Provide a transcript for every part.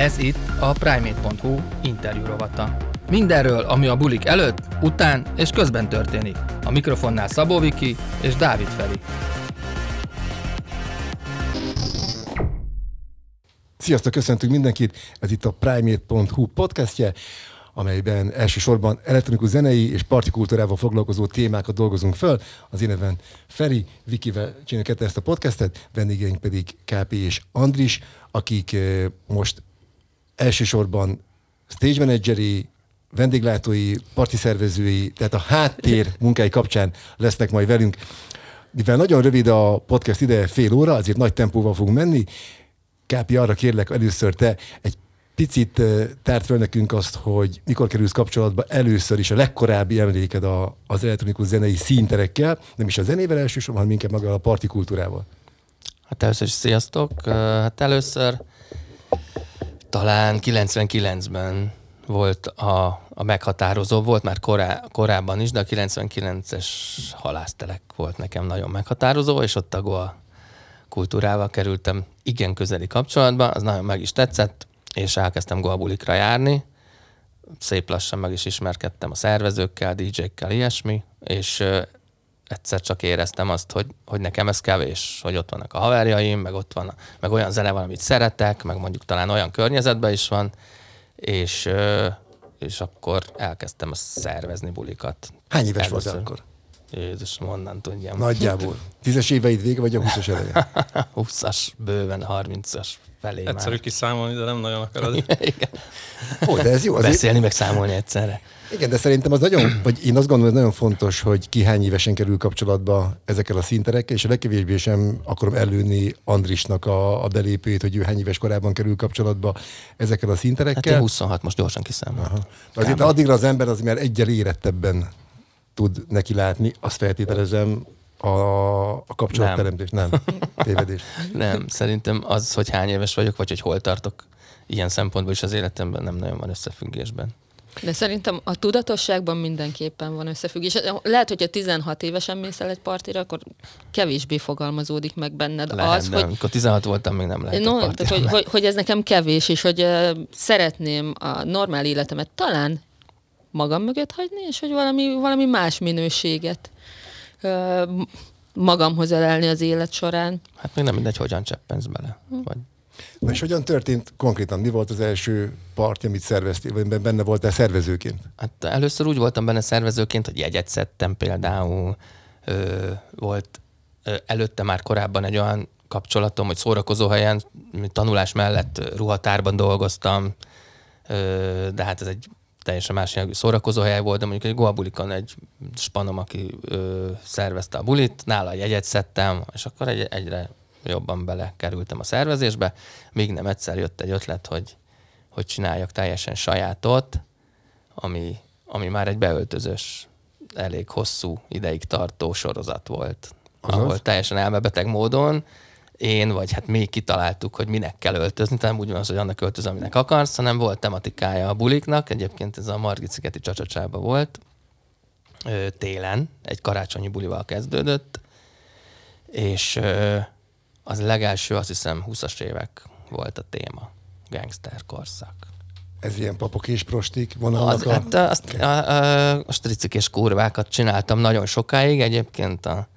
Ez itt a Primate.hu interjú rovata. Mindenről, ami a bulik előtt, után és közben történik. A mikrofonnál Szabó Viki és Dávid Feri. Sziasztok, köszöntünk mindenkit! Ez itt a Primate.hu podcastje, amelyben elsősorban elektronikus zenei és partikultúrával foglalkozó témákat dolgozunk föl. Az én nevem Feri, Vikivel csináljuk ezt a podcastet, vendégeink pedig KP és Andris, akik eh, most elsősorban stage manageri, vendéglátói, parti szervezői, tehát a háttér munkái kapcsán lesznek majd velünk. Mivel nagyon rövid a podcast ideje, fél óra, azért nagy tempóval fogunk menni. Kápi, arra kérlek először te egy picit tárt fel nekünk azt, hogy mikor kerülsz kapcsolatba először is a legkorábbi emléked a, az elektronikus zenei színterekkel, nem is a zenével elsősorban, hanem inkább maga a partikultúrával. Hát először is sziasztok. Hát először talán 99-ben volt a, a meghatározó, volt már korá, korábban is, de a 99-es halásztelek volt nekem nagyon meghatározó, és ott a Goa kultúrával kerültem igen közeli kapcsolatba, az nagyon meg is tetszett, és elkezdtem Goa bulikra járni, szép lassan meg is ismerkedtem a szervezőkkel, DJ-kkel, ilyesmi, és egyszer csak éreztem azt, hogy, hogy nekem ez kevés, hogy ott vannak a haverjaim, meg ott van, meg olyan zene van, amit szeretek, meg mondjuk talán olyan környezetben is van, és, és akkor elkezdtem szervezni bulikat. Hány éves Először. voltál akkor? Jézus, honnan tudjam. Nagyjából. Tízes éveid vége, vagy a húszas eleje? 20-as, bőven 30-as felé Egyszerű már. kiszámolni, de nem nagyon akarod. Igen. Ó, de ez jó. Azért, Beszélni, meg számolni egyszerre. Igen, de szerintem az nagyon, vagy én azt gondolom, hogy nagyon fontos, hogy ki hány évesen kerül kapcsolatba ezekkel a szinterekkel, és a legkevésbé sem akarom előni Andrisnak a, a belépőjét, hogy ő hány éves korában kerül kapcsolatba ezekkel a Hát szinterekkel. én 26, most gyorsan kiszámoltam. De azért addigra az ember az már egyel érettebben tud neki látni, azt feltételezem a, a kapcsolatteremtés. Nem. Tévedés. Nem, szerintem az, hogy hány éves vagyok, vagy hogy hol tartok, ilyen szempontból is az életemben nem nagyon van összefüggésben. De szerintem a tudatosságban mindenképpen van összefüggés. Lehet, hogyha 16 évesen mész el egy partira, akkor kevésbé fogalmazódik meg benned Lehet, az, de hogy amikor 16 voltam, még nem lehet No, a tehát, hogy, hogy, hogy ez nekem kevés, és hogy uh, szeretném a normál életemet talán magam mögött hagyni, és hogy valami, valami más minőséget uh, magamhoz elelni az élet során. Hát még nem mindegy, hogyan cseppensz bele. Vagy És hogyan történt konkrétan? Mi volt az első parti, amit szerveztél, vagy benne voltál szervezőként? Hát először úgy voltam benne szervezőként, hogy jegyet szedtem például, ö, volt ö, előtte már korábban egy olyan kapcsolatom, hogy szórakozó helyen, tanulás mellett ruhatárban dolgoztam, ö, de hát ez egy teljesen más jellegű szórakozó hely volt, de mondjuk egy Goa bulikon egy spanom, aki ö, szervezte a bulit, nála jegyet szedtem, és akkor egy, egyre jobban belekerültem a szervezésbe, még nem egyszer jött egy ötlet, hogy, hogy csináljak teljesen sajátot, ami, ami már egy beöltözős, elég hosszú ideig tartó sorozat volt. Azaz? Ahol teljesen elmebeteg módon én, vagy hát mi kitaláltuk, hogy minek kell öltözni, tehát úgy van az, hogy annak öltöz, aminek akarsz, hanem volt tematikája a buliknak, egyébként ez a Margit-szigeti csacsacsában volt, télen, egy karácsonyi bulival kezdődött, és az legelső, azt hiszem, 20-as évek volt a téma, gangster korszak. Ez ilyen papok és prostik Az, vonalnak a... hát azt, a, a, a stricik és kurvákat csináltam nagyon sokáig, egyébként a,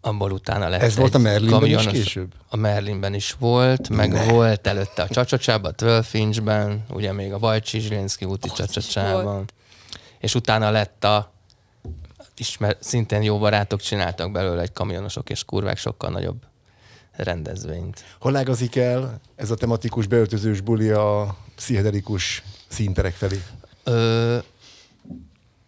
abból utána lett Ez volt a Merlinben is kamionos- később? A Merlinben is volt, meg ne. volt előtte a Csacsacsában, a Twelve ugye még a Bajcsi Zsilinszki úti Csacsacsában. És utána lett a ismer, szintén jó barátok csináltak belőle egy kamionosok és kurvák sokkal nagyobb rendezvényt. Hol ágazik el ez a tematikus beöltözős buli a pszichedelikus színterek felé? Ö,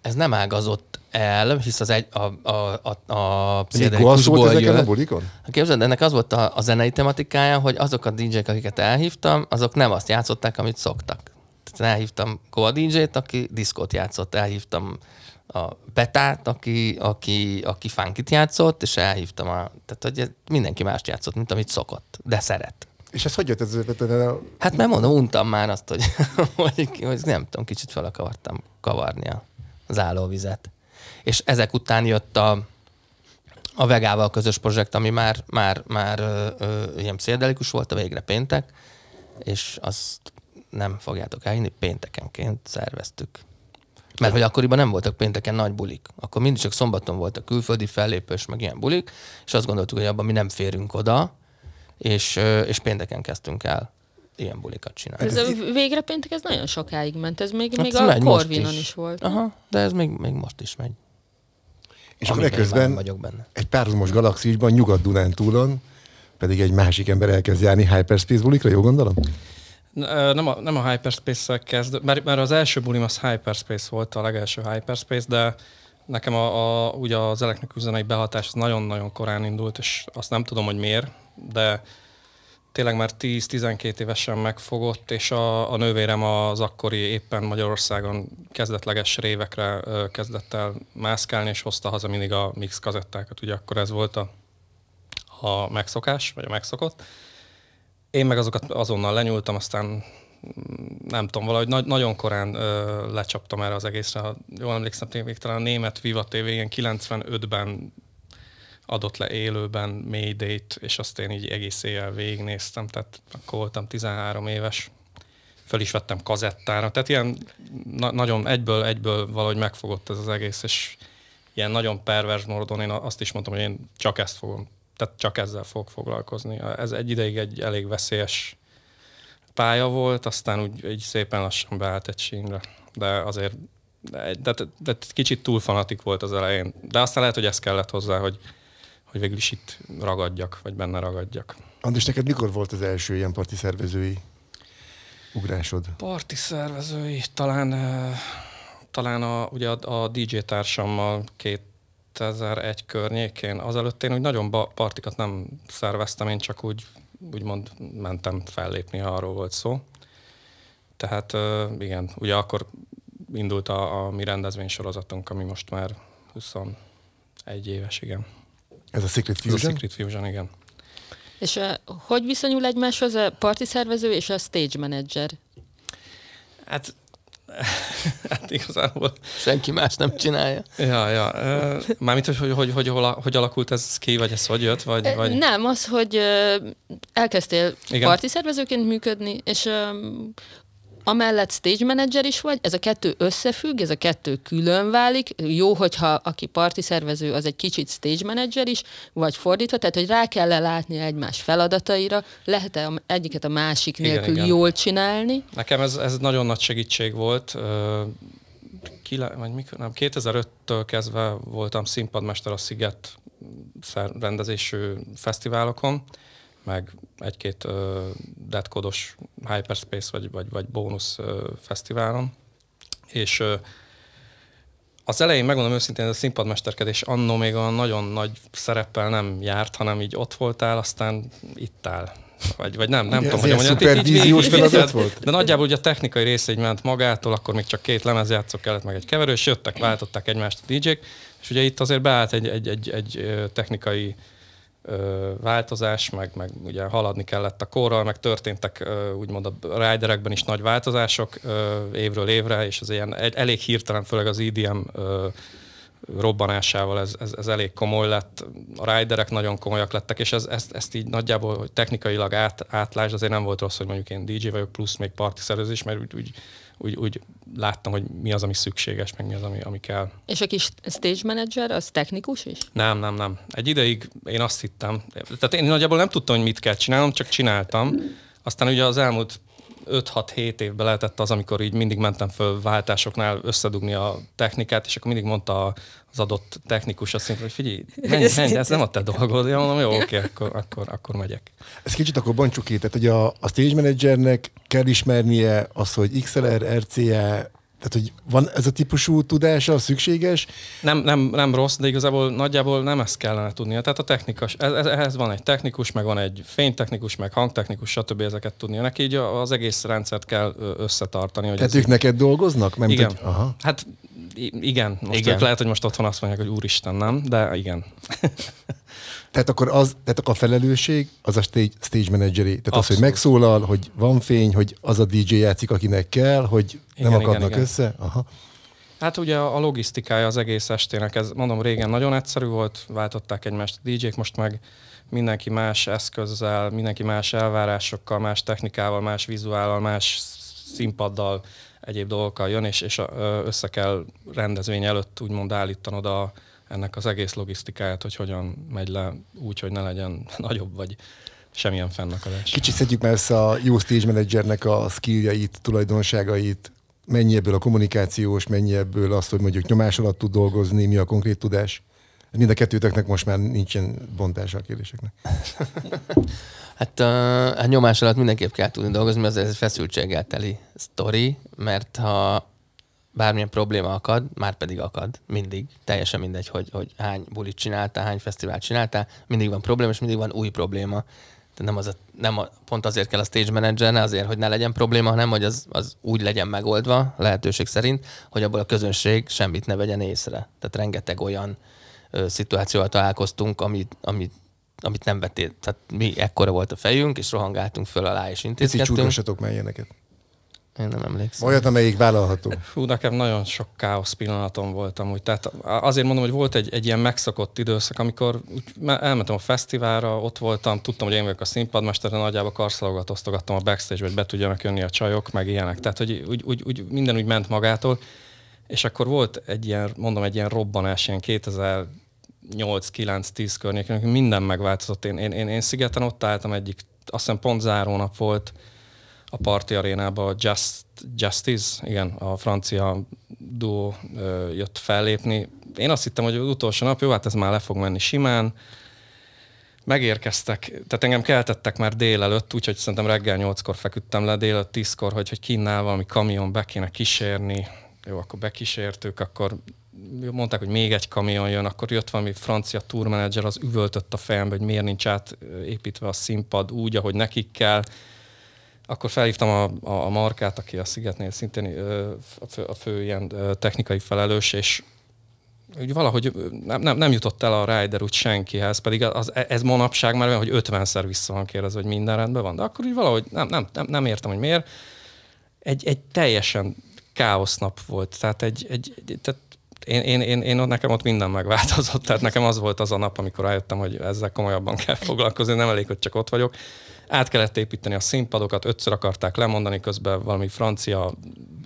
ez nem ágazott el, hisz az egy, a, a, a, a pszichedelikusból ezeken a jött. bulikon? Hát Képzeld, ennek az volt a, a zenei tematikája, hogy azok a DJ-k, akiket elhívtam, azok nem azt játszották, amit szoktak. Tehát elhívtam Goa DJ-t, aki diszkót játszott, elhívtam a Betát, aki, aki, aki funkit játszott, és elhívtam a... Tehát, hogy mindenki mást játszott, mint amit szokott, de szeret. És ez hogy jött ez? Hát mert mondom, untam már azt, hogy, hogy, hogy nem tudom, kicsit fel akartam kavarni az állóvizet. És ezek után jött a, a vegával közös projekt, ami már, már, már ö, ö, ilyen pszichedelikus volt, a végre péntek, és azt nem fogjátok elhinni, péntekenként szerveztük. Mert hogy akkoriban nem voltak pénteken nagy bulik. Akkor mindig csak szombaton voltak külföldi fellépős, meg ilyen bulik, és azt gondoltuk, hogy abban mi nem férünk oda, és, és pénteken kezdtünk el ilyen bulikat csinálni. Ez a végre péntek, ez nagyon sokáig ment. Ez még, hát még a Corvinon is. is volt. Aha, de ez még, még most is megy. És akkor ekközben vagyok benne. egy párhuzamos galaxisban, Nyugat-Dunántúlon pedig egy másik ember elkezd járni Hyperspace bulikra, jó gondolom? Nem a, nem a Hyperspace-szel kezd, mert, mert az első bulim az Hyperspace volt, a legelső Hyperspace, de nekem a, a, ugye az elektronikus zenei behatás nagyon-nagyon korán indult, és azt nem tudom, hogy miért, de tényleg már 10-12 évesen megfogott, és a, a nővérem az akkori éppen Magyarországon kezdetleges révekre kezdett el mászkálni, és hozta haza mindig a mix kazettákat. Ugye akkor ez volt a, a megszokás, vagy a megszokott. Én meg azokat azonnal lenyúltam, aztán mm, nem tudom, valahogy na- nagyon korán ö, lecsaptam erre az egészre. Ha jól emlékszem, még talán a német Viva TV ilyen 95-ben adott le élőben Mayday-t, és azt én így egész éjjel végignéztem, tehát akkor voltam 13 éves, föl is vettem kazettára, tehát ilyen na- nagyon egyből, egyből valahogy megfogott ez az egész, és ilyen nagyon pervers módon én azt is mondtam, hogy én csak ezt fogom, tehát csak ezzel fog foglalkozni. Ez egy ideig egy elég veszélyes pálya volt, aztán úgy egy szépen lassan beállt egy sínre, de azért de, de, de, kicsit túl fanatik volt az elején. De aztán lehet, hogy ez kellett hozzá, hogy hogy végül is itt ragadjak, vagy benne ragadjak. Andris, neked mikor volt az első ilyen parti szervezői ugrásod? Parti szervezői, talán, talán a, ugye a, a DJ társammal 2001 környékén. Azelőtt én úgy nagyon partikat nem szerveztem, én csak úgy úgymond mentem fellépni, ha arról volt szó. Tehát igen, ugye akkor indult a, a mi rendezvénysorozatunk, ami most már 21 éves, igen. Ez a Secret Fusion? Ez a Secret Fusion, igen. És uh, hogy viszonyul egymáshoz a parti szervező és a stage manager? Hát hát igazából... Senki más nem csinálja. Ja, ja. Mármint, hogy hogy, hogy, hogy, hogy alakult ez ki, vagy ez hogy jött? Vagy, vagy... Nem, az, hogy elkezdtél Igen. parti szervezőként működni, és amellett stage manager is vagy, ez a kettő összefügg, ez a kettő külön válik. Jó, hogyha aki parti szervező, az egy kicsit stage manager is, vagy fordítva, tehát hogy rá kell -e látni egymás feladataira, lehet-e egyiket a másik igen, nélkül igen. jól csinálni? Nekem ez, ez nagyon nagy segítség volt. Kile, vagy mikor, nem, 2005-től kezdve voltam színpadmester a Sziget rendezésű fesztiválokon, meg egy-két uh, deadkodos Hyperspace vagy, vagy, vagy bónusz uh, fesztiválon. És uh, az elején, megmondom őszintén, ez a színpadmesterkedés annó még olyan nagyon nagy szereppel nem járt, hanem így ott voltál, aztán itt áll. Vagy, vagy nem, nem tudom, hogy mondjam. Szupervíziós feladat volt? De nagyjából ugye a technikai része így ment magától, akkor még csak két lemezjátszók kellett, meg egy keverő, és jöttek, váltották egymást a DJ-k, és ugye itt azért beállt egy, egy, egy, egy technikai ö, változás, meg, meg ugye haladni kellett a korral, meg történtek úgymond a riderekben is nagy változások évről évre, és az ilyen elég hirtelen, főleg az EDM ö, robbanásával ez, ez, ez elég komoly lett. A riderek nagyon komolyak lettek, és ez, ezt, ezt így nagyjából hogy technikailag át, átlás, azért nem volt rossz, hogy mondjuk én DJ vagyok, plusz még parti szervezés, mert úgy, úgy úgy, úgy láttam, hogy mi az, ami szükséges, meg mi az, ami, ami kell. És a kis stage manager, az technikus is? Nem, nem, nem. Egy ideig én azt hittem, tehát én nagyjából nem tudtam, hogy mit kell csinálnom, csak csináltam. Aztán ugye az elmúlt 5-6-7 évben lehetett az, amikor így mindig mentem föl váltásoknál összedugni a technikát, és akkor mindig mondta az adott technikus azt mondta, hogy figyelj, menj, menj, ez nem a te dolgod. Én mondom, jó, oké, akkor, akkor, akkor megyek. Ez kicsit akkor bontsuk ki, tehát hogy a, a stage managernek kell ismernie az, hogy XLR, RCE, tehát, hogy van ez a típusú tudása szükséges? Nem, nem, nem rossz, de igazából nagyjából nem ezt kellene tudnia. Tehát a technikus, ez, ehhez van egy technikus, meg van egy fénytechnikus, meg hangtechnikus, stb. ezeket tudnia. Neki így az egész rendszert kell összetartani. Hogy Tehát ők így... neked dolgoznak? Nem igen. Hogy, aha. Hát igen. Most igen. Ők lehet, hogy most otthon azt mondják, hogy úristen, nem, de igen. Tehát akkor, az, tehát akkor a felelősség az a stage, stage manageri. Tehát Abszolút. az, hogy megszólal, hogy van fény, hogy az a DJ játszik, akinek kell, hogy igen, nem akadnak igen, össze. Aha. Hát ugye a logisztikája az egész estének, ez mondom régen nagyon egyszerű volt, váltották egymást a DJ-k, most meg mindenki más eszközzel, mindenki más elvárásokkal, más technikával, más vizuállal, más színpaddal, egyéb dolgokkal jön, és, és össze kell rendezvény előtt úgymond állítanod a, ennek az egész logisztikáját, hogy hogyan megy le úgy, hogy ne legyen nagyobb vagy semmilyen fennakadás. Kicsit szedjük már össze a jó stage managernek a skilljait, tulajdonságait, mennyi ebből a kommunikációs, mennyi ebből azt, hogy mondjuk nyomás alatt tud dolgozni, mi a konkrét tudás? Mind a kettőtöknek most már nincsen bontása a kérdéseknek. hát a, a nyomás alatt mindenképp kell tudni dolgozni, mert ez egy feszültséggel teli sztori, mert ha bármilyen probléma akad, már pedig akad, mindig, teljesen mindegy, hogy, hogy hány bulit csináltál, hány fesztivált csináltál, mindig van probléma, és mindig van új probléma. Tehát nem, az a, nem a, pont azért kell a stage manager, ne azért, hogy ne legyen probléma, hanem hogy az, az úgy legyen megoldva, lehetőség szerint, hogy abból a közönség semmit ne vegyen észre. Tehát rengeteg olyan ö, szituációval találkoztunk, amit, amit amit nem vettél. Tehát mi ekkora volt a fejünk, és rohangáltunk föl alá, és intézkedtünk. Picit már ilyeneket. Én nem emlékszem. Olyat, amelyik vállalható. Hú, nekem nagyon sok káosz pillanatom volt amúgy. Tehát azért mondom, hogy volt egy, egy ilyen megszokott időszak, amikor elmentem a fesztiválra, ott voltam, tudtam, hogy én vagyok a színpadmester, de nagyjából karszalagot osztogattam a backstage hogy be tudjanak jönni a csajok, meg ilyenek. Tehát, hogy úgy, úgy, úgy minden úgy ment magától. És akkor volt egy ilyen, mondom, egy ilyen robbanás, ilyen 2008, 9, 10 környékén, minden megváltozott. Én, én, én, én szigeten ott álltam egyik, azt hiszem pont zárónap volt, a Party Arénába Just, Justice, igen, a francia duó jött fellépni. Én azt hittem, hogy az utolsó nap, jó, hát ez már le fog menni simán. Megérkeztek, tehát engem keltettek már délelőtt, úgyhogy szerintem reggel nyolckor feküdtem le, délelőtt tízkor, hogy, hogy kinnál valami kamion be kéne kísérni. Jó, akkor bekísértük, akkor mondták, hogy még egy kamion jön, akkor jött valami francia tourmanager, az üvöltött a fejembe, hogy miért nincs átépítve a színpad úgy, ahogy nekik kell akkor felhívtam a, a, a Markát, aki a Szigetnél szintén a fő, a fő ilyen technikai felelős, és úgy valahogy nem, nem, nem jutott el a rider úgy senkihez, pedig az, ez manapság már olyan, hogy 50-szer vissza van kérdezve, hogy minden rendben van, de akkor úgy valahogy nem, nem, nem, nem értem, hogy miért. Egy, egy teljesen káosznap volt, tehát egy, egy, egy tehát én, én, én, én, nekem ott minden megváltozott, tehát nekem az volt az a nap, amikor rájöttem, hogy ezzel komolyabban kell foglalkozni, nem elég, hogy csak ott vagyok. Át kellett építeni a színpadokat, ötször akarták lemondani, közben valami francia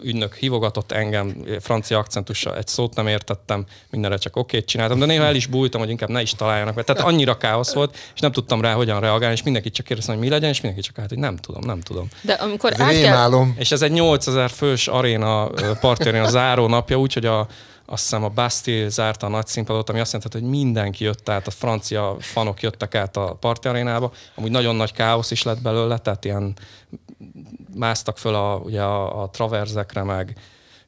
ügynök hívogatott engem, francia akcentussal egy szót nem értettem, mindenre csak okét csináltam, de néha el is bújtam, hogy inkább ne is találjanak be. Tehát annyira káosz volt, és nem tudtam rá hogyan reagálni, és mindenki csak kérdezte, hogy mi legyen, és mindenki csak hát, hogy nem tudom, nem tudom. De amikor át kell... És ez egy 8000 fős aréna, parti aréna záró napja, úgyhogy a azt hiszem a Bastille zárta a nagy színpadot, ami azt jelenti, hogy mindenki jött át, a francia fanok jöttek át a parti arénába. Amúgy nagyon nagy káosz is lett belőle, tehát ilyen másztak föl a, ugye a, a traverzekre, meg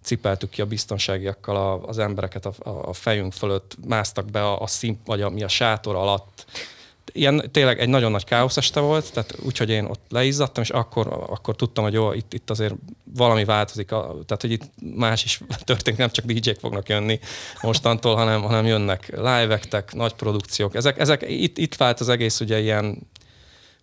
cipeltük ki a biztonságiakkal a, az embereket a, a fejünk fölött, másztak be a, a szín, vagy a, mi a sátor alatt, ilyen tényleg egy nagyon nagy káosz este volt, tehát úgyhogy én ott leizzadtam, és akkor, akkor tudtam, hogy jó, itt, itt azért valami változik, a, tehát hogy itt más is történik, nem csak DJ-k fognak jönni mostantól, hanem, hanem jönnek live nagy produkciók. Ezek, ezek itt, itt vált az egész ugye ilyen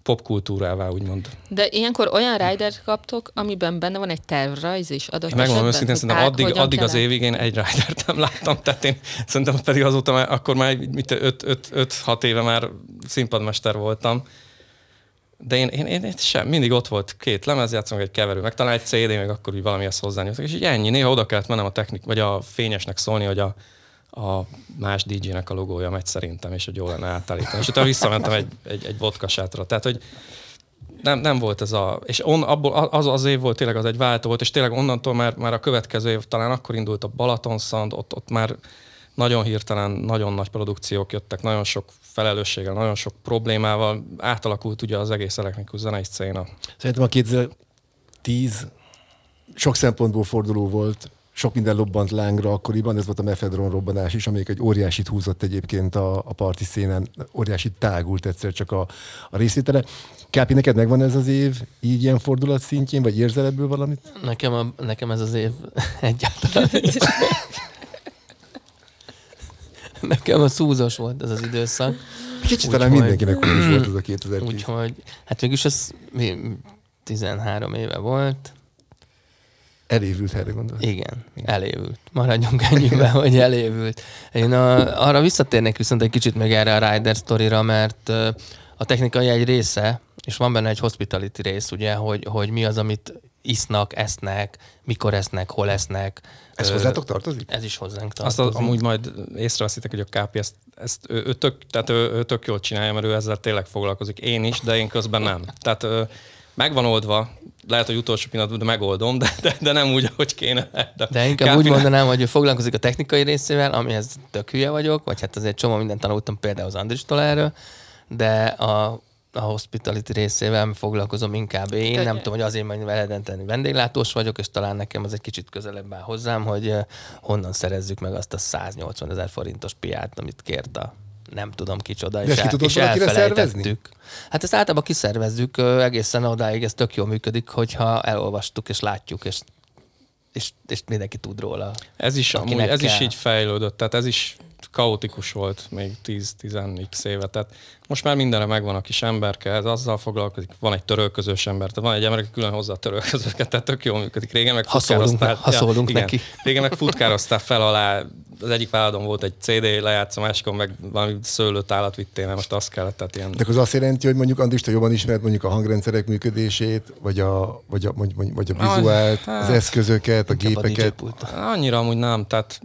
popkultúrává, úgymond. De ilyenkor olyan rider kaptok, amiben benne van egy tervrajz is adott Megmondom őszintén, szerintem addig, addig az évig én egy ridert nem láttam, tehát én szerintem pedig azóta már, akkor már 5-6 éve már színpadmester voltam, de én, én, én, én sem, mindig ott volt két lemez, játszom egy keverő, meg talán egy CD, meg akkor úgy valamihez hozzányúltak, és így ennyi. Néha oda kellett mennem a technik, vagy a fényesnek szólni, hogy a, a más DJ-nek a logója megy szerintem, és hogy jól lenne átállítani. És utána visszamentem egy, egy, egy vodka sátra. Tehát, hogy nem, nem volt ez a... És on, abból az az év volt, tényleg az egy váltó volt, és tényleg onnantól már, már a következő év, talán akkor indult a Balaton Sound, ott, ott már nagyon hirtelen, nagyon nagy produkciók jöttek, nagyon sok felelősséggel, nagyon sok problémával, átalakult ugye az egész elektronikus zenei széna. Szerintem a 2010 sok szempontból forduló volt sok minden lobbant lángra akkoriban, ez volt a mefedron robbanás is, amelyik egy óriásit húzott egyébként a, a parti szénen, óriási tágult egyszer csak a, a részvétele. Kápi, neked megvan ez az év így ilyen fordulat szintjén, vagy érzel ebből valamit? Nekem, a, nekem ez az év egyáltalán Nekem a szúzos volt ez az időszak. Kicsit talán mindenkinek úgy volt ez a 2010. Úgyhogy, hát mégis ez 13 éve volt, Elévült helyre gondolsz? Igen, Igen, elévült. Maradjunk ennyiben, hogy elévült. Én a, arra visszatérnék viszont egy kicsit meg erre a Rider sztorira, mert a technikai egy része, és van benne egy hospitality rész, ugye, hogy, hogy mi az, amit isznak, esznek, mikor esznek, hol esznek. Ez Ö, hozzátok tartozik? Ez is hozzánk Azt tartozik. az, amúgy majd észreveszitek, hogy a KP ezt, ezt ő, ő, tök, tehát ő, ő tök jól csinálja, mert ő ezzel tényleg foglalkozik. Én is, de én közben nem. Tehát ö, megvan oldva, lehet, hogy utolsó pillanatban de megoldom, de, de, de nem úgy, ahogy kéne. De, De inkább KP úgy mondanám, hogy ő foglalkozik a technikai részével, amihez tök hülye vagyok, vagy hát azért csomó mindent tanultam például az Andristól erről, de a, a hospitality részével foglalkozom inkább én. Nem tudom, hogy azért, mert eredeteni vendéglátós vagyok, és talán nekem az egy kicsit közelebb áll hozzám, hogy eh, honnan szerezzük meg azt a 180 ezer forintos piát, amit kért a nem tudom kicsoda, De és, ki el, tudod és elfelejtettük. Hát ezt általában kiszervezzük egészen odáig, ez tök jól működik, hogyha elolvastuk és látjuk, és, és, és mindenki tud róla. Ez is, amúgy, ez is kell. így fejlődött, tehát ez is kaotikus volt még 10-10x éve. Tehát most már mindenre megvan a kis emberke, ez azzal foglalkozik, van egy törölközős ember, tehát van egy ember, aki külön hozzá a törölközőket, tehát tök jól működik. Régen meg Ha szólunk- futkároztál- ha szólunk igen. neki. Régen meg futkároztál fel alá, az egyik vállaladon volt egy CD lejátsz, a másikon meg valami szőlőt állat vittél, mert most azt kellett, tehát ilyen De az azt jelenti, hogy mondjuk Andris, te jobban ismered mondjuk a hangrendszerek működését, vagy a, vagy a, vagy, vagy, vagy a Ah, vizuált, hát. az eszközöket, a a gépeket. pult. Annyira amúgy nem, tehát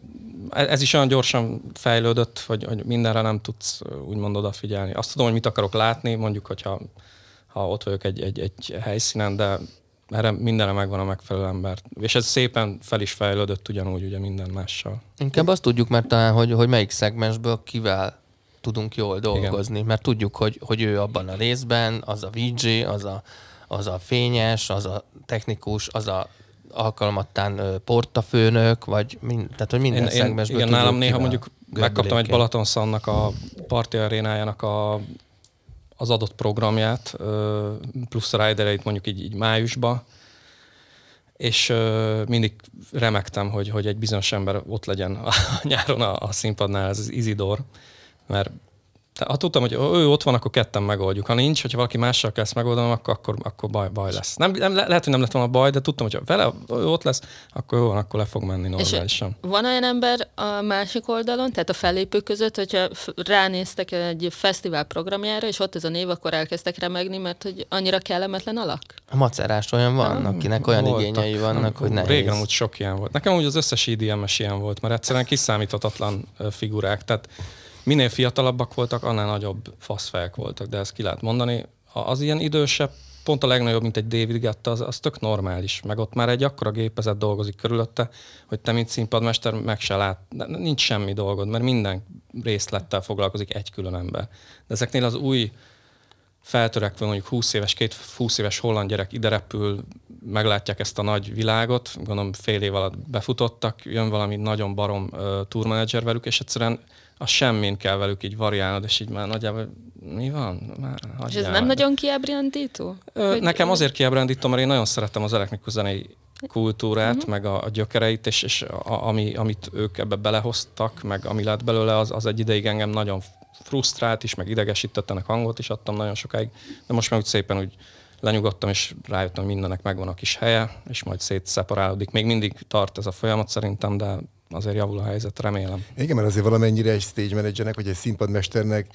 ez is olyan gyorsan fejlődött, hogy, hogy mindenre nem tudsz úgymond odafigyelni. Azt tudom, hogy mit akarok látni, mondjuk, hogyha ha ott vagyok egy, egy, egy helyszínen, de erre mindenre megvan a megfelelő ember. És ez szépen fel is fejlődött ugyanúgy ugye minden mással. Inkább azt tudjuk már talán, hogy, hogy melyik szegmensből kivel tudunk jól dolgozni, Igen. mert tudjuk, hogy, hogy ő abban a részben, az a VJ, az a, az a fényes, az a technikus, az a alkalmattán portafőnök, vagy mind, tehát, hogy minden Én, szegmensből igen, nálam néha mondjuk megkaptam egy. Balatonszannak a parti arénájának a, az adott programját, plusz a ridereit mondjuk így, így májusba, és mindig remektem, hogy, hogy egy bizonyos ember ott legyen a, nyáron a, a színpadnál, ez az Izidor, mert te- ha tudtam, hogy ő ott van, akkor ketten megoldjuk. Ha nincs, hogyha valaki mással kell ezt megoldanom, akkor, akkor, akkor baj, baj lesz. Nem, nem, le- lehet, hogy nem lett volna baj, de tudtam, hogy ha vele ő ott lesz, akkor jó van, akkor le fog menni És normálisan. van olyan ember a másik oldalon, tehát a fellépők között, hogyha ránéztek egy fesztivál programjára, és ott ez a név, akkor elkezdtek remegni, mert hogy annyira kellemetlen alak? A macerás olyan van, akinek olyan Voltak. igényei vannak, Nem, hogy nehéz. Régen amúgy sok ilyen volt. Nekem úgy az összes IDM-es ilyen volt, mert egyszerűen kiszámíthatatlan figurák. Tehát minél fiatalabbak voltak, annál nagyobb faszfejek voltak, de ezt ki lehet mondani. Az ilyen idősebb, pont a legnagyobb, mint egy David Guetta, az, az tök normális. Meg ott már egy akkora gépezet dolgozik körülötte, hogy te, mint színpadmester, meg se lát. Nincs semmi dolgod, mert minden részlettel foglalkozik egy külön ember. De ezeknél az új feltörekvő mondjuk 20 éves, két 20 éves holland gyerek ide repül, meglátják ezt a nagy világot, gondolom fél év alatt befutottak, jön valami nagyon barom uh, tourmanager velük, és egyszerűen a semmin kell velük így variálnod, és így már nagyjából mi van? Már, És ez nem nagyon kiábrándító? Nekem azért kiábrándítom, mert én nagyon szeretem az elektronikus zenei kultúrát, uh-huh. meg a, a gyökereit, és, és a, ami, amit ők ebbe belehoztak, meg ami lett belőle, az, az egy ideig engem nagyon frusztrált is, meg idegesítettenek hangot is adtam nagyon sokáig, de most már úgy szépen úgy lenyugodtam, és rájöttem, hogy mindennek megvan a kis helye, és majd szétszeparálódik. Még mindig tart ez a folyamat szerintem, de azért javul a helyzet, remélem. Igen, mert azért valamennyire egy stage managernek, vagy egy színpadmesternek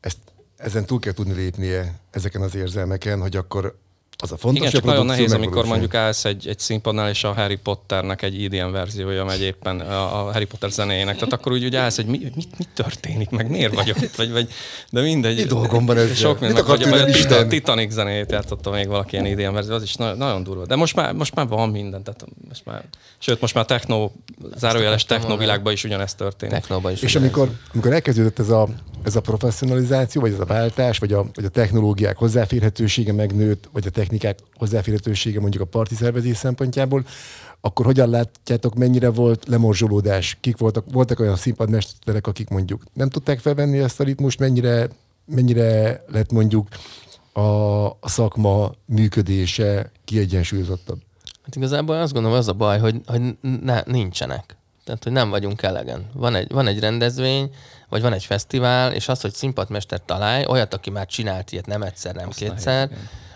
ezt, ezen túl kell tudni lépnie ezeken az érzelmeken, hogy akkor az a fontos, Igen, hogy csak a nagyon nehéz, amikor mondjuk állsz egy, egy színpadnál, és a Harry Potternek egy IDM verziója megy éppen a, a Harry Potter zenéjének. Tehát akkor úgy, úgy állsz, hogy mi, mit, mit történik, meg miért vagyok itt, vagy, vagy de mindegy. Mi dolgom van ezzel? Sok minden, akar vagy, vagy a? Titanic zenét játszotta még valaki ilyen IDM verzió, az is nagyon, nagyon durva. De most már, most már van minden, tehát most már, sőt, most már techno, zárójeles techno világban is ugyanezt történik. Technóba is. És amikor, amikor elkezdődött ez a, ez a professzionalizáció, vagy ez a váltás, vagy a, vagy a technológiák hozzáférhetősége megnőtt, vagy a technikák hozzáférhetősége mondjuk a parti szervezés szempontjából, akkor hogyan látjátok, mennyire volt lemorzsolódás? Kik voltak, voltak olyan színpadmesterek, akik mondjuk nem tudták felvenni ezt a ritmust, mennyire, mennyire lett mondjuk a, szakma működése kiegyensúlyozottabb? Hát igazából azt gondolom, az a baj, hogy, hogy ne, nincsenek. Tehát, hogy nem vagyunk elegen. Van egy, van egy rendezvény, vagy van egy fesztivál, és az, hogy színpadmester találj, olyat, aki már csinált ilyet nem egyszer, nem kétszer,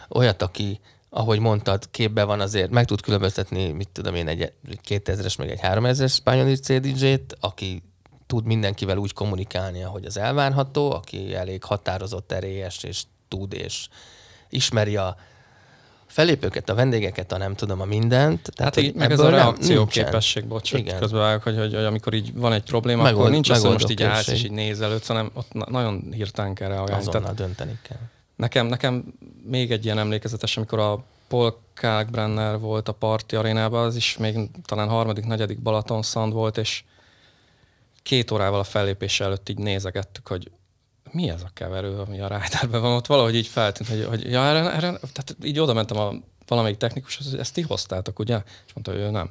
olyat, aki, ahogy mondtad, képbe van azért, meg tud különböztetni, mit tudom én, egy 2000-es, meg egy 3000-es Pioneer CDJ-t, aki tud mindenkivel úgy kommunikálni, ahogy az elvárható, aki elég határozott, erélyes, és tud, és ismeri a felépőket, a vendégeket, a nem tudom, a mindent. Tehát, hogy így, meg ez a reakcióképesség, bocs, Igen. közbevágok, hogy, hogy, hogy, amikor így van egy probléma, Megold- akkor nincs az, hogy most így állsz és így nézelődsz, hanem ott na- nagyon hirtelen kell reagálni. Azonnal Tehát dönteni kell. nekem, nekem még egy ilyen emlékezetes, amikor a Paul Kalkbrenner volt a parti arénában, az is még talán harmadik, negyedik Balaton Sound volt, és két órával a fellépés előtt így nézegettük, hogy mi ez a keverő, ami a rájtárban van, ott valahogy így feltűnt, hogy, hogy ja, erre, erre, tehát így oda mentem a valamelyik technikushoz, hogy ezt ti hoztátok, ugye? És mondta, hogy ő nem.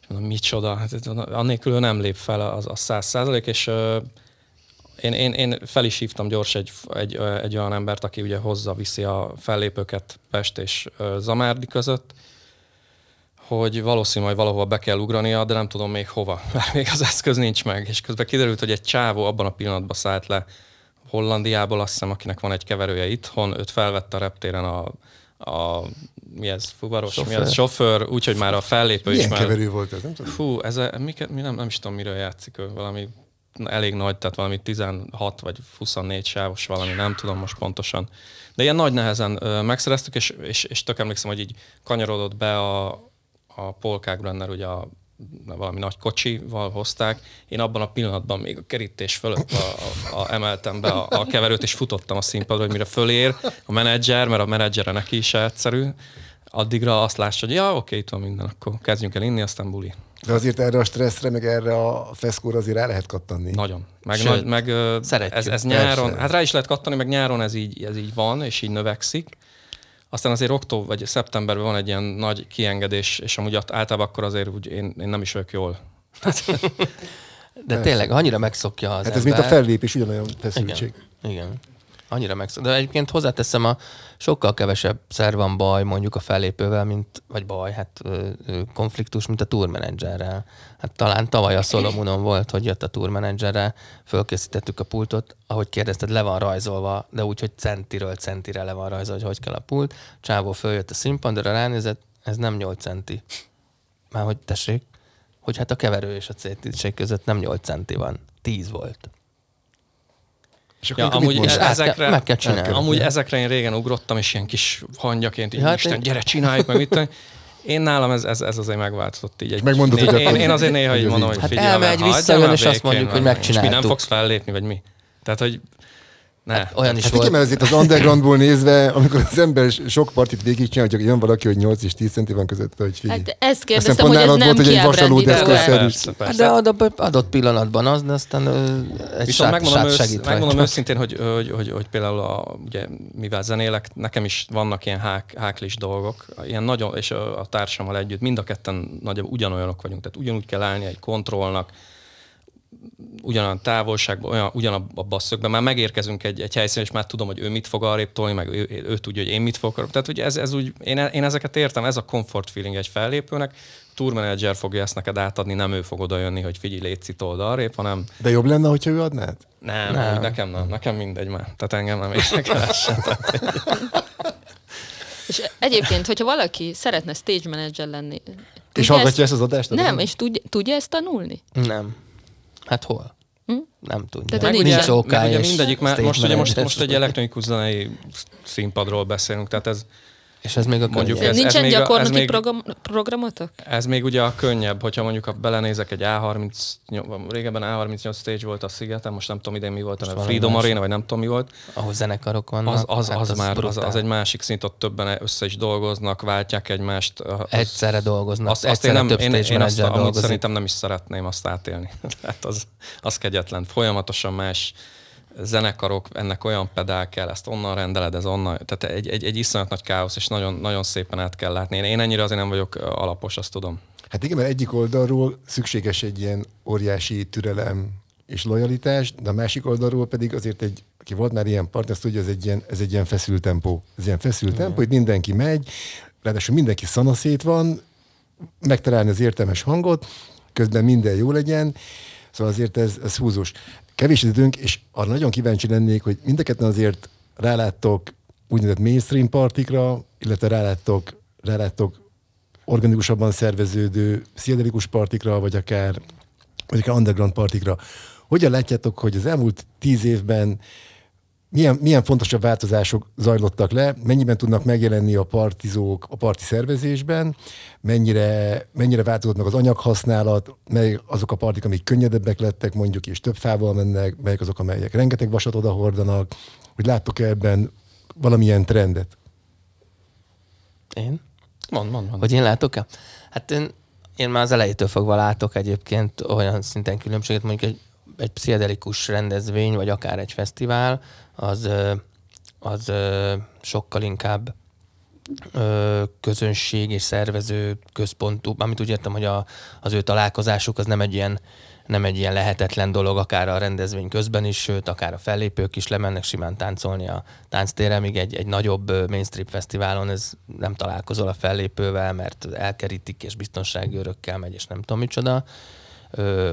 És mondom, micsoda, hát annélkül ő nem lép fel az a száz százalék, és én, én, én fel is hívtam gyors egy, egy, egy olyan embert, aki ugye hozza, viszi a fellépőket Pest és ö, Zamárdi között, hogy valószínű, hogy valahova be kell ugrania, de nem tudom még hova, mert még az eszköz nincs meg. És közben kiderült, hogy egy csávó abban a pillanatban szállt le Hollandiából, azt hiszem, akinek van egy keverője itthon, őt felvette a reptéren a, a mi ez, fuvaros, mi Sofőr. ez, sofőr, úgyhogy már a fellépő Milyen is már... keverő volt ez, nem tudom. Fú, ez a, mi, mi nem, nem is tudom, miről játszik ő, valami elég nagy, tehát valami 16 vagy 24 sávos valami, nem tudom most pontosan. De ilyen nagy nehezen ö, megszereztük, és, és, és tök emlékszem, hogy így kanyarodott be a, a Paul Kalkbrenner, ugye a valami nagy kocsival hozták. Én abban a pillanatban még a kerítés fölött a, a, a emeltem be a, a keverőt, és futottam a színpadra, hogy mire fölér a menedzser, mert a menedzsere neki is egyszerű. Addigra azt lássa, hogy ja, oké, itt van minden, akkor kezdjünk el inni, aztán buli. De azért erre a stresszre, meg erre a feszkóra azért rá lehet kattanni. Nagyon. Meg, Sőt, nagy, meg szeretjük, ez, ez persze. nyáron, hát rá is lehet kattani, meg nyáron ez így, ez így van, és így növekszik. Aztán azért október vagy szeptemberben van egy ilyen nagy kiengedés, és amúgy általában akkor azért úgy én, én nem is vagyok jól. De tényleg, annyira megszokja az Hát ez ember. mint a fellépés, ugyanolyan feszültség. Igen. Igen. Annyira megszok. De egyébként hozzáteszem, a sokkal kevesebb szer van baj mondjuk a fellépővel, mint, vagy baj, hát konfliktus, mint a tourmenedzserrel. Hát talán tavaly a Solomonon volt, hogy jött a tourmenedzserrel, fölkészítettük a pultot, ahogy kérdezted, le van rajzolva, de úgy, hogy centiről centire le van rajzolva, hogy hogy kell a pult. Csávó följött a színpadra, ránézett, ez nem 8 centi. Már hogy tessék, hogy hát a keverő és a cétítség között nem 8 centi van, 10 volt. És Ja, akkor mit amúgy kell- ezekre, meg kell csinálni. amúgy ezekre én régen ugrottam, és ilyen kis hangyaként, így, Ja, hát Isten, én- gyere, csináljuk meg, mit. Én nálam ez, ez, ez azért megváltozott így. Egy, megmondod, én, hogy én, én azért néha hogy így mondom, hogy figyelj, Hát elmegy, visszajön, és azt mondjuk, hogy mert- És mi nem megcsináltuk. fogsz fellépni, vagy mi? Tehát, hogy ne. Hát olyan is Hát volt. igen, azért az undergroundból nézve, amikor az ember sok partit végigcsinál, hogy jön valaki, hogy 8 és 10 centi van között, hogy figyelj. Hát ezt kérdeztem, hogy ez nem volt, hogy egy szerű. Persze, Hát persze. de adott, adott pillanatban az, de aztán ö, egy Viszont sát, megmondom, sát ősz, segít megmondom őszintén, hogy, hogy, hogy, hogy például a, ugye, mivel zenélek, nekem is vannak ilyen hák, háklis dolgok, ilyen nagyon, és a, a társammal együtt mind a ketten nagyobb ugyanolyanok vagyunk, tehát ugyanúgy kell állni egy kontrollnak, ugyanolyan távolságban, olyan, ugyanabba a szögben, már megérkezünk egy, egy helyszínen, és már tudom, hogy ő mit fog arrébb tolni, meg ő, ő, ő tudja, hogy én mit fogok. Tehát ugye ez, ez úgy, én, én, ezeket értem, ez a comfort feeling egy fellépőnek, tour manager fogja ezt neked átadni, nem ő fog oda jönni, hogy figyelj, légy told arrébb, hanem De jobb lenne, hogyha ő adnád? nem, Nem. nem. nekem nem, nekem mindegy már. Tehát engem nem érdekel sem. És egyébként, hogyha valaki szeretne stage manager lenni, És hallgatja ezt az adást? Nem, és tudja, tudja ezt tanulni? Nem. Hát hol? Hm? Nem tudja. Tehát Meg nincs ugye, OK meg ugye mindegyik, már most, ugye most, most egy elektronikus zenei színpadról beszélünk, tehát ez, És ez még a Mondjuk ez- Nincsen még a- ez gyakornoki még- program, programotok? ez még ugye a könnyebb, hogyha mondjuk ha belenézek egy A38, régebben A38 stage volt a szigeten, most nem tudom idén mi volt, a Freedom más. Arena, vagy nem tudom mi volt, Ahol zenekarok vannak. az, az, hát az, már, az, az, egy másik szint, ott többen össze is dolgoznak, váltják egymást. Az, Egyszerre dolgoznak, azt, azt én, nem, több én, stage én azt dolgozik. szerintem nem is szeretném azt átélni. Tehát az, az kegyetlen. Folyamatosan más zenekarok, ennek olyan pedál kell, ezt onnan rendeled, ez onnan. Tehát egy, egy, egy iszonyat nagy káosz, és nagyon, nagyon szépen át kell látni. Én, én ennyire azért nem vagyok alapos, azt tudom. Hát igen, mert egyik oldalról szükséges egy ilyen óriási türelem és lojalitás, de a másik oldalról pedig azért egy, aki volt már ilyen partner, azt tudja, ez egy ilyen, ez egy ilyen feszült tempó. Ez ilyen feszült tempó, hogy mindenki megy, ráadásul mindenki szanaszét van, megtalálni az értelmes hangot, közben minden jó legyen, szóval azért ez, ez húzós. Kevés időnk, és arra nagyon kíváncsi lennék, hogy mind a ketten azért ráláttok úgynevezett mainstream partikra, illetve ráláttok, ráláttok organikusabban szerveződő pszichedelikus partikra, vagy akár, vagy akár underground partikra. Hogyan látjátok, hogy az elmúlt tíz évben milyen, milyen fontosabb változások zajlottak le, mennyiben tudnak megjelenni a partizók a parti szervezésben, mennyire, mennyire változott meg az anyaghasználat, mely azok a partik, amik könnyedebbek lettek mondjuk, és több fával mennek, melyek azok, amelyek rengeteg vasat odahordanak, hogy láttok-e ebben valamilyen trendet? Én? Mond, mond, mond. Hogy én látok-e? Hát én, én már az elejétől fogva látok egyébként olyan szinten különbséget, mondjuk egy, egy pszichedelikus rendezvény, vagy akár egy fesztivál, az, az sokkal inkább közönség és szervező központú, amit úgy értem, hogy a, az ő találkozásuk az nem egy ilyen nem egy ilyen lehetetlen dolog, akár a rendezvény közben is, sőt, akár a fellépők is lemennek simán táncolni a tánctérre, míg egy, egy nagyobb mainstream fesztiválon ez nem találkozol a fellépővel, mert elkerítik, és biztonsági örökkel megy, és nem tudom micsoda.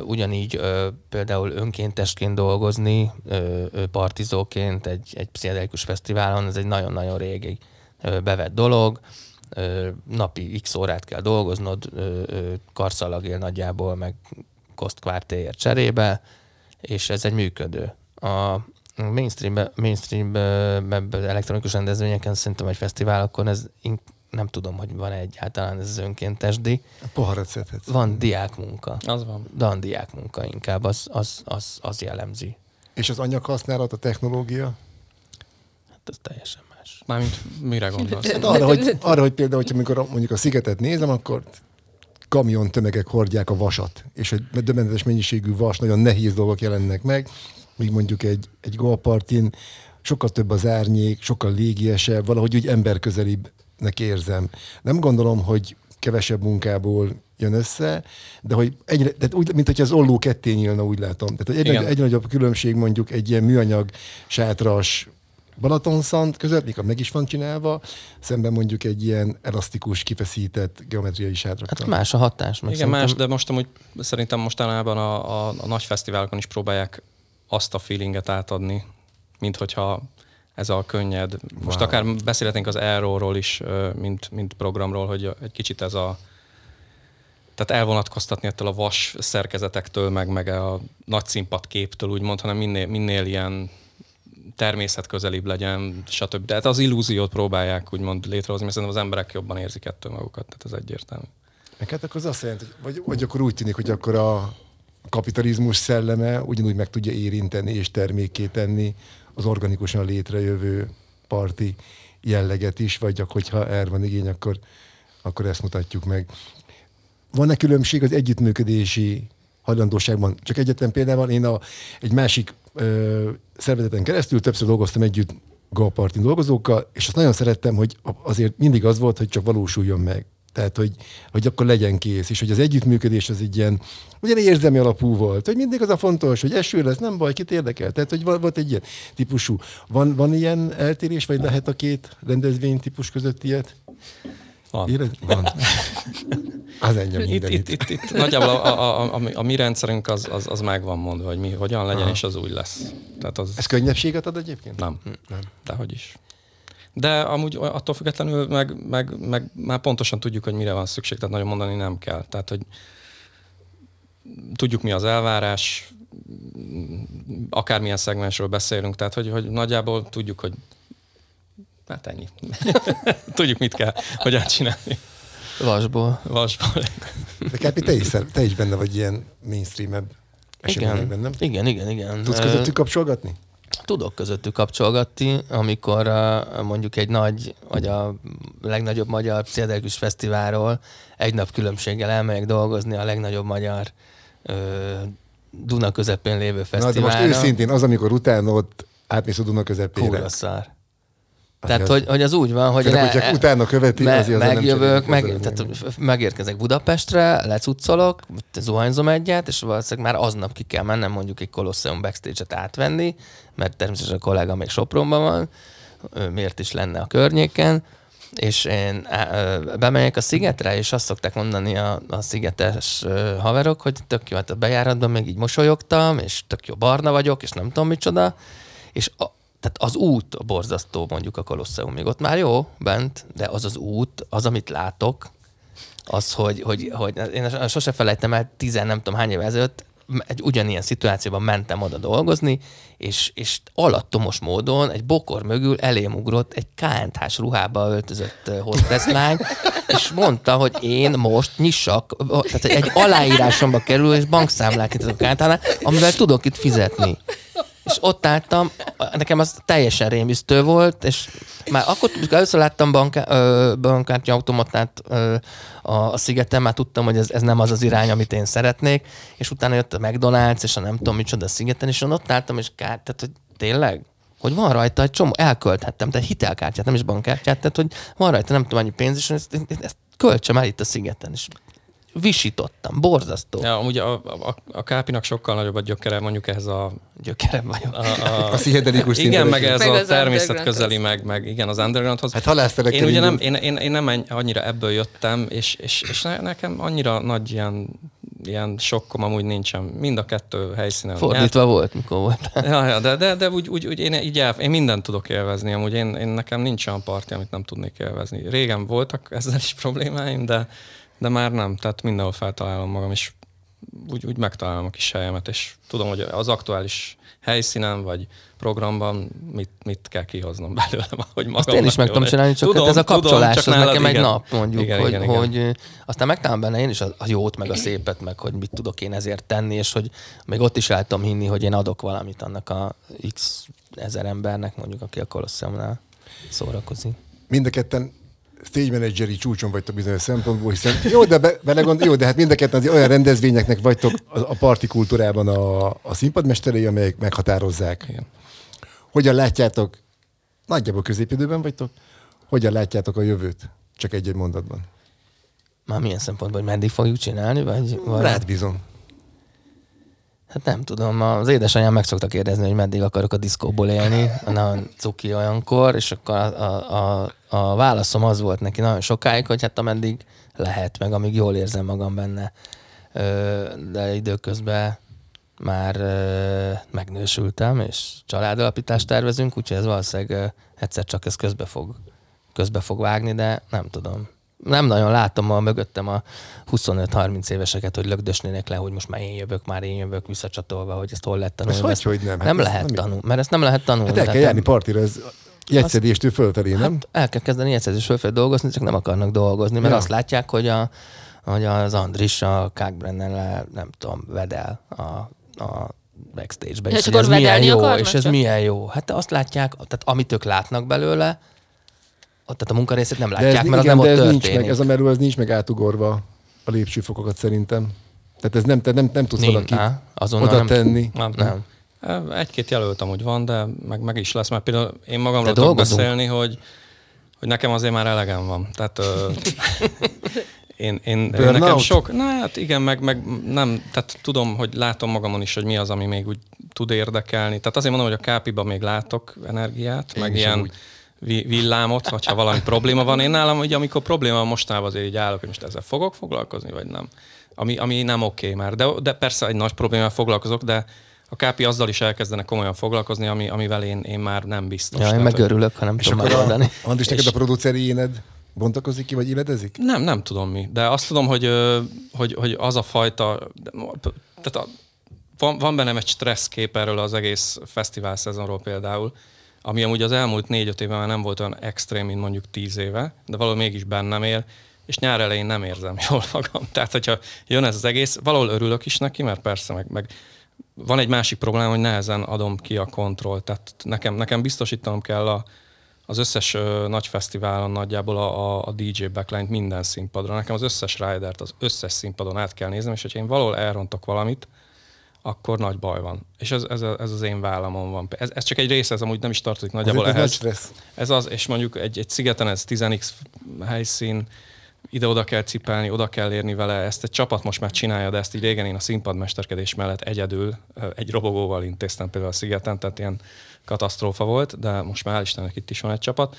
Ugyanígy például önkéntesként dolgozni, partizóként egy, egy pszichedelikus fesztiválon, ez egy nagyon-nagyon régi ö, bevett dolog. Napi x órát kell dolgoznod, ö, karszalagél nagyjából, meg kosztkvártéért cserébe, és ez egy működő. A mainstream, mainstream elektronikus rendezvényeken szerintem egy fesztiválokon ez in- nem tudom, hogy van egyáltalán ez az önkéntes díj. Poharat szedhetsz. Van diákmunka. Az van. Van diákmunka inkább, az, az, az, az jellemzi. És az anyaghasználat, a technológia? Hát ez teljesen más. Mármint mire gondolsz? Hát arra, hogy, arra, hogy például, hogyha amikor mondjuk a szigetet nézem, akkor kamion tömegek hordják a vasat, és egy döbbenetes mennyiségű vas, nagyon nehéz dolgok jelennek meg, míg mondjuk egy, egy golpartin sokkal több az árnyék, sokkal légiesebb, valahogy úgy emberközelibbnek érzem. Nem gondolom, hogy kevesebb munkából jön össze, de hogy egyre, tehát úgy, mint hogyha az olló ketté nyílna, úgy látom. Tehát egy, nagy, egy nagyobb különbség mondjuk egy ilyen műanyag sátras Balatonszant között, mikor meg is van csinálva, szemben mondjuk egy ilyen elasztikus, kifeszített geometriai sátrakkal. Hát más a hatás. Meg Igen, más, de most amúgy szerintem mostanában a, a, a nagy fesztiválokon is próbálják azt a feelinget átadni, mint hogyha ez a könnyed. Most Wow. akár beszélhetnénk az Aero-ról is, mint, mint programról, hogy egy kicsit ez a tehát elvonatkoztatni ettől a vas szerkezetektől, meg, meg a nagy színpad képtől, úgymond, hanem minél, minél ilyen természetközelibb legyen, stb. De hát az illúziót próbálják úgymond létrehozni, mert szerintem az emberek jobban érzik ettől magukat, tehát ez egyértelmű. Meg hát akkor az azt jelenti, hogy vagy, vagy akkor úgy tűnik, hogy akkor a kapitalizmus szelleme ugyanúgy meg tudja érinteni és termékké tenni az organikusan létrejövő parti jelleget is, vagy hogyha erre van igény, akkor, akkor ezt mutatjuk meg. Van-e különbség az együttműködési hajlandóságban? Csak egyetlen példával, én a, egy másik ö, szervezeten keresztül többször dolgoztam együtt Galpartin dolgozókkal, és azt nagyon szerettem, hogy azért mindig az volt, hogy csak valósuljon meg. Tehát, hogy, hogy akkor legyen kész, és hogy az együttműködés az egy ilyen, ugyan érzelmi alapú volt, hogy mindig az a fontos, hogy eső lesz, nem baj, kit érdekel. Tehát, hogy volt egy ilyen típusú. Van, van ilyen eltérés, vagy lehet a két rendezvény típus között ilyet? Van. Érez? Van. Az engem Itt, itt, itt, itt. Nagyjából a, a, a, a, a mi rendszerünk az, az, az meg van mondva, hogy mi hogyan legyen, Aha. és az úgy lesz. Tehát az Ez könnyebbséget ad egyébként? nem, Nem. dehogy is. De amúgy attól függetlenül meg, meg, meg már pontosan tudjuk, hogy mire van szükség, tehát nagyon mondani nem kell. Tehát, hogy tudjuk mi az elvárás, akármilyen szegmensről beszélünk, tehát hogy, hogy nagyjából tudjuk, hogy hát ennyi. tudjuk, mit kell, hogyan csinálni. Vasból. Vasból. De Kápi, te is, te is benne vagy ilyen mainstream-ebb eseményekben, nem? igen, igen, igen. Tudsz közöttük kapcsolgatni? Tudok közöttük kapcsolgatni, amikor uh, mondjuk egy nagy, vagy a legnagyobb magyar pszichedelikus fesztiválról egy nap különbséggel elmegyek dolgozni a legnagyobb magyar uh, Duna közepén lévő Na, de fesztiválra. most őszintén az, amikor utána ott átmész a Duna közepére. Kurva szar. Tehát, az- hogy, hogy az úgy van, hogy... Főleg, hogyha utána követi, me, azért megjövök, meg, tehát, megérkezek Budapestre, lecuccolok, zuhanyzom egyet, és valószínűleg már aznap ki kell mennem mondjuk egy Colosseum backstage-et átvenni, mert természetesen a kollega még Sopronban van, ő miért is lenne a környéken, és én bemegyek a szigetre, és azt szokták mondani a, a szigetes haverok, hogy tök jó, hát a bejáratban még így mosolyogtam, és tök jó barna vagyok, és nem tudom micsoda, és a, tehát az út a borzasztó mondjuk a Kolosseumig. Ott már jó bent, de az az út, az, amit látok, az, hogy, hogy, hogy én sose felejtem el, tizen nem tudom hány év ezelőtt, egy ugyanilyen szituációban mentem oda dolgozni, és, és alattomos módon egy bokor mögül elém ugrott egy KNH-s ruhába öltözött hostesslány, és mondta, hogy én most nyissak, tehát egy aláírásomba kerül, és bankszámlát nyitok a amivel tudok itt fizetni és ott álltam, nekem az teljesen rémisztő volt, és már akkor, amikor először láttam bankkártya automatát ö, a, a szigeten, már tudtam, hogy ez, ez nem az az irány, amit én szeretnék, és utána jött a McDonald's, és a nem tudom micsoda a szigeten, és ott álltam, és kár, tehát, hogy tényleg? hogy van rajta egy csomó, elkölthettem, tehát hitelkártyát, nem is bankkártyát, tehát hogy van rajta nem tudom annyi pénz, és ezt, ezt költsem el itt a szigeten, és visítottam, borzasztó. Ja, amúgy a, a, a kápinak sokkal nagyobb a gyökere, mondjuk ehhez a... Gyökere vagyok. A, a, a szihedelikus Igen, meg ez meg a természet közeli, meg, meg igen, az undergroundhoz. Hát halásztelek én ugye nem, én, én, én, nem annyira ebből jöttem, és, és, és nekem annyira nagy ilyen ilyen sokkom amúgy nincsen. Mind a kettő helyszínen. Fordítva nyert. volt, mikor volt. ja, ja, de, de, de úgy, úgy, úgy én, így el, én mindent tudok élvezni. Amúgy én, én nekem nincs olyan parti, amit nem tudnék élvezni. Régen voltak ezzel is problémáim, de, de már nem, tehát mindenhol feltalálom magam, és úgy, úgy megtalálom a kis helyemet, és tudom, hogy az aktuális helyszínen vagy programban mit, mit kell kihoznom belőle, hogy magam. Azt én is meg tudom csinálni, csak tudom, hát ez a kapcsolás, tudom, az nekem igen. egy nap mondjuk, igen, hogy, igen, igen. hogy aztán megtalálom benne én is a, a jót, meg a szépet, meg hogy mit tudok én ezért tenni, és hogy még ott is el tudom hinni, hogy én adok valamit annak a x ezer embernek, mondjuk, aki a Colosseumnál szórakozik. Mind a ketten stage manageri csúcson vagytok bizonyos szempontból, hiszen jó, de be, belegond, jó, de hát mind a ketten olyan rendezvényeknek vagytok a, a parti kultúrában a, a színpadmesterei, amelyek meghatározzák. Igen. Hogyan látjátok, nagyjából középidőben vagytok, hogyan látjátok a jövőt? Csak egy-egy mondatban. Már milyen szempontból, hogy meddig fogjuk csinálni? Vagy, vagy... Rád bízom. Hát nem tudom, az édesanyám meg szokta kérdezni, hogy meddig akarok a diszkóból élni, nagyon cuki olyankor, és akkor a, a, a, a válaszom az volt neki nagyon sokáig, hogy hát ameddig lehet, meg amíg jól érzem magam benne. De időközben már megnősültem, és családalapítást tervezünk, úgyhogy ez valószínűleg egyszer csak ez közbe fog, közbe fog vágni, de nem tudom nem nagyon látom a mögöttem a 25-30 éveseket, hogy lögdösnének le, hogy most már én jövök, már én jövök visszacsatolva, hogy ezt hol lehet tanulni. Hogy, hogy nem? Hát nem lehet nem tanulni, mert ezt nem lehet tanulni. Hát el kell járni partira, ez jegyszedéstől fölfelé, nem? Hát el kell kezdeni jegyszedés fölfelé dolgozni, csak nem akarnak dolgozni, mert ja. azt látják, hogy, a, hogy az Andris a Kákbrennel nem tudom, vedel a, a backstage-be. És, és ez milyen jó, és ez milyen jó. Hát azt látják, tehát amit ők látnak belőle, tehát a munkarészét nem látják, ez, mert igen, az nem de ott ez nincs meg, ez a merő, az nincs meg átugorva a lépcsőfokokat szerintem. Tehát ez nem, te nem, nem tudsz valaki oda nem, tenni. Nem, nem. Egy-két jelölt amúgy van, de meg, meg is lesz, mert például én magamról tudok beszélni, hogy, hogy nekem azért már elegem van. Tehát ö, én, én, én nekem sok, na hát igen, meg, meg nem, tehát tudom, hogy látom magamon is, hogy mi az, ami még úgy tud érdekelni. Tehát azért mondom, hogy a kápiban még látok energiát, én meg ilyen... Úgy villámot, vagy ha valami probléma van. Én nálam, hogy amikor probléma van mostanában azért így állok, hogy most ezzel fogok foglalkozni, vagy nem. Ami, ami nem oké okay már. De, de persze egy nagy problémával foglalkozok, de a kápi azzal is elkezdenek komolyan foglalkozni, ami, amivel én, én már nem biztos. Ja, én meg örülök, ha nem tudom megoldani. Andris, neked a produceri éned bontakozik ki, vagy illedezik? Nem, nem tudom mi. De azt tudom, hogy, hogy, hogy az a fajta... Tehát a, van, van bennem egy stresszkép erről az egész fesztivál szezonról például, ami amúgy az elmúlt négy-öt évben már nem volt olyan extrém, mint mondjuk tíz éve, de valahol mégis bennem él, és nyár elején nem érzem jól magam. Tehát, hogyha jön ez az egész, valahol örülök is neki, mert persze, meg, meg van egy másik probléma, hogy nehezen adom ki a kontroll. Tehát nekem, nekem biztosítanom kell a, az összes ö, nagy fesztiválon nagyjából a, a, a DJ backline minden színpadra. Nekem az összes ridert az összes színpadon át kell néznem, és hogyha én valahol elrontok valamit, akkor nagy baj van. És ez, ez, ez az én vállamon van. Ez, ez csak egy része, ez amúgy nem is tartozik nagyjából ehhez. Ez az, és mondjuk egy, egy szigeten ez 10x helyszín, ide-oda kell cipelni, oda kell érni vele. Ezt egy csapat most már csinálja, de ezt így régen én a színpadmesterkedés mellett egyedül egy robogóval intéztem például a szigeten, tehát ilyen katasztrófa volt, de most már Istennek itt is van egy csapat.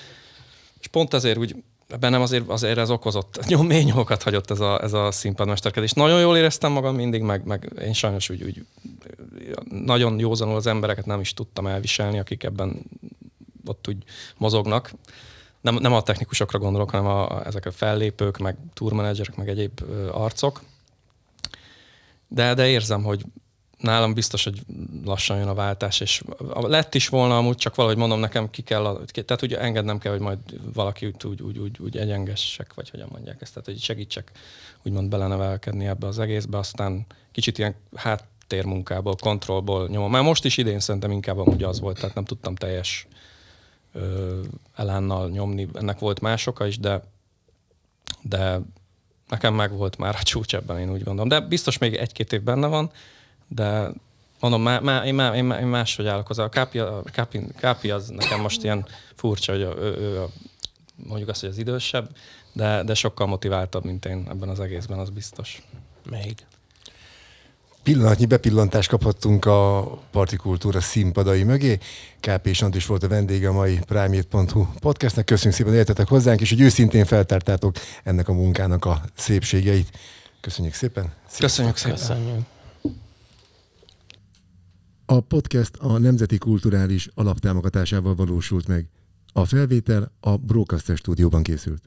És pont ezért úgy bennem azért, azért ez okozott, nyom, mély nyomokat hagyott ez a, ez a színpadmesterkedés. Nagyon jól éreztem magam mindig, meg, meg én sajnos úgy, úgy nagyon józanul az embereket nem is tudtam elviselni, akik ebben ott úgy mozognak. Nem, nem a technikusokra gondolok, hanem a, ezek a fellépők, meg tourmenedzserek, meg egyéb arcok. De, de érzem, hogy nálam biztos, hogy lassan jön a váltás, és lett is volna amúgy, csak valahogy mondom, nekem ki kell, tehát ugye engednem kell, hogy majd valaki úgy, úgy, úgy, úgy, úgy egyengessek, vagy hogyan mondják ezt, tehát hogy segítsek úgymond belenevelkedni ebbe az egészbe, aztán kicsit ilyen háttérmunkából, kontrollból nyomom. Már most is idén szerintem inkább amúgy az volt, tehát nem tudtam teljes ö, elánnal nyomni, ennek volt más oka is, de, de nekem meg volt már a csúcs ebben, én úgy gondolom. De biztos még egy-két év benne van, de mondom, má, má, én, má, én, má, én máshogy állok hozzá. A Kápi, a Kápi, Kápi az nekem most ilyen furcsa, hogy ő, ő a, mondjuk azt, hogy az idősebb, de, de sokkal motiváltabb, mint én ebben az egészben, az biztos. Még. Pillanatnyi bepillantást kaphattunk a partikultúra színpadai mögé. KP és Andris volt a vendége a mai Primate.hu podcastnek. Köszönjük szépen, hogy éltetek hozzánk, és hogy őszintén feltártátok ennek a munkának a szépségeit. Köszönjük szépen. Köszönjük szépen. Köszönjük. A podcast a Nemzeti Kulturális Alaptámogatásával valósult meg. A felvétel a Broadcaster stúdióban készült.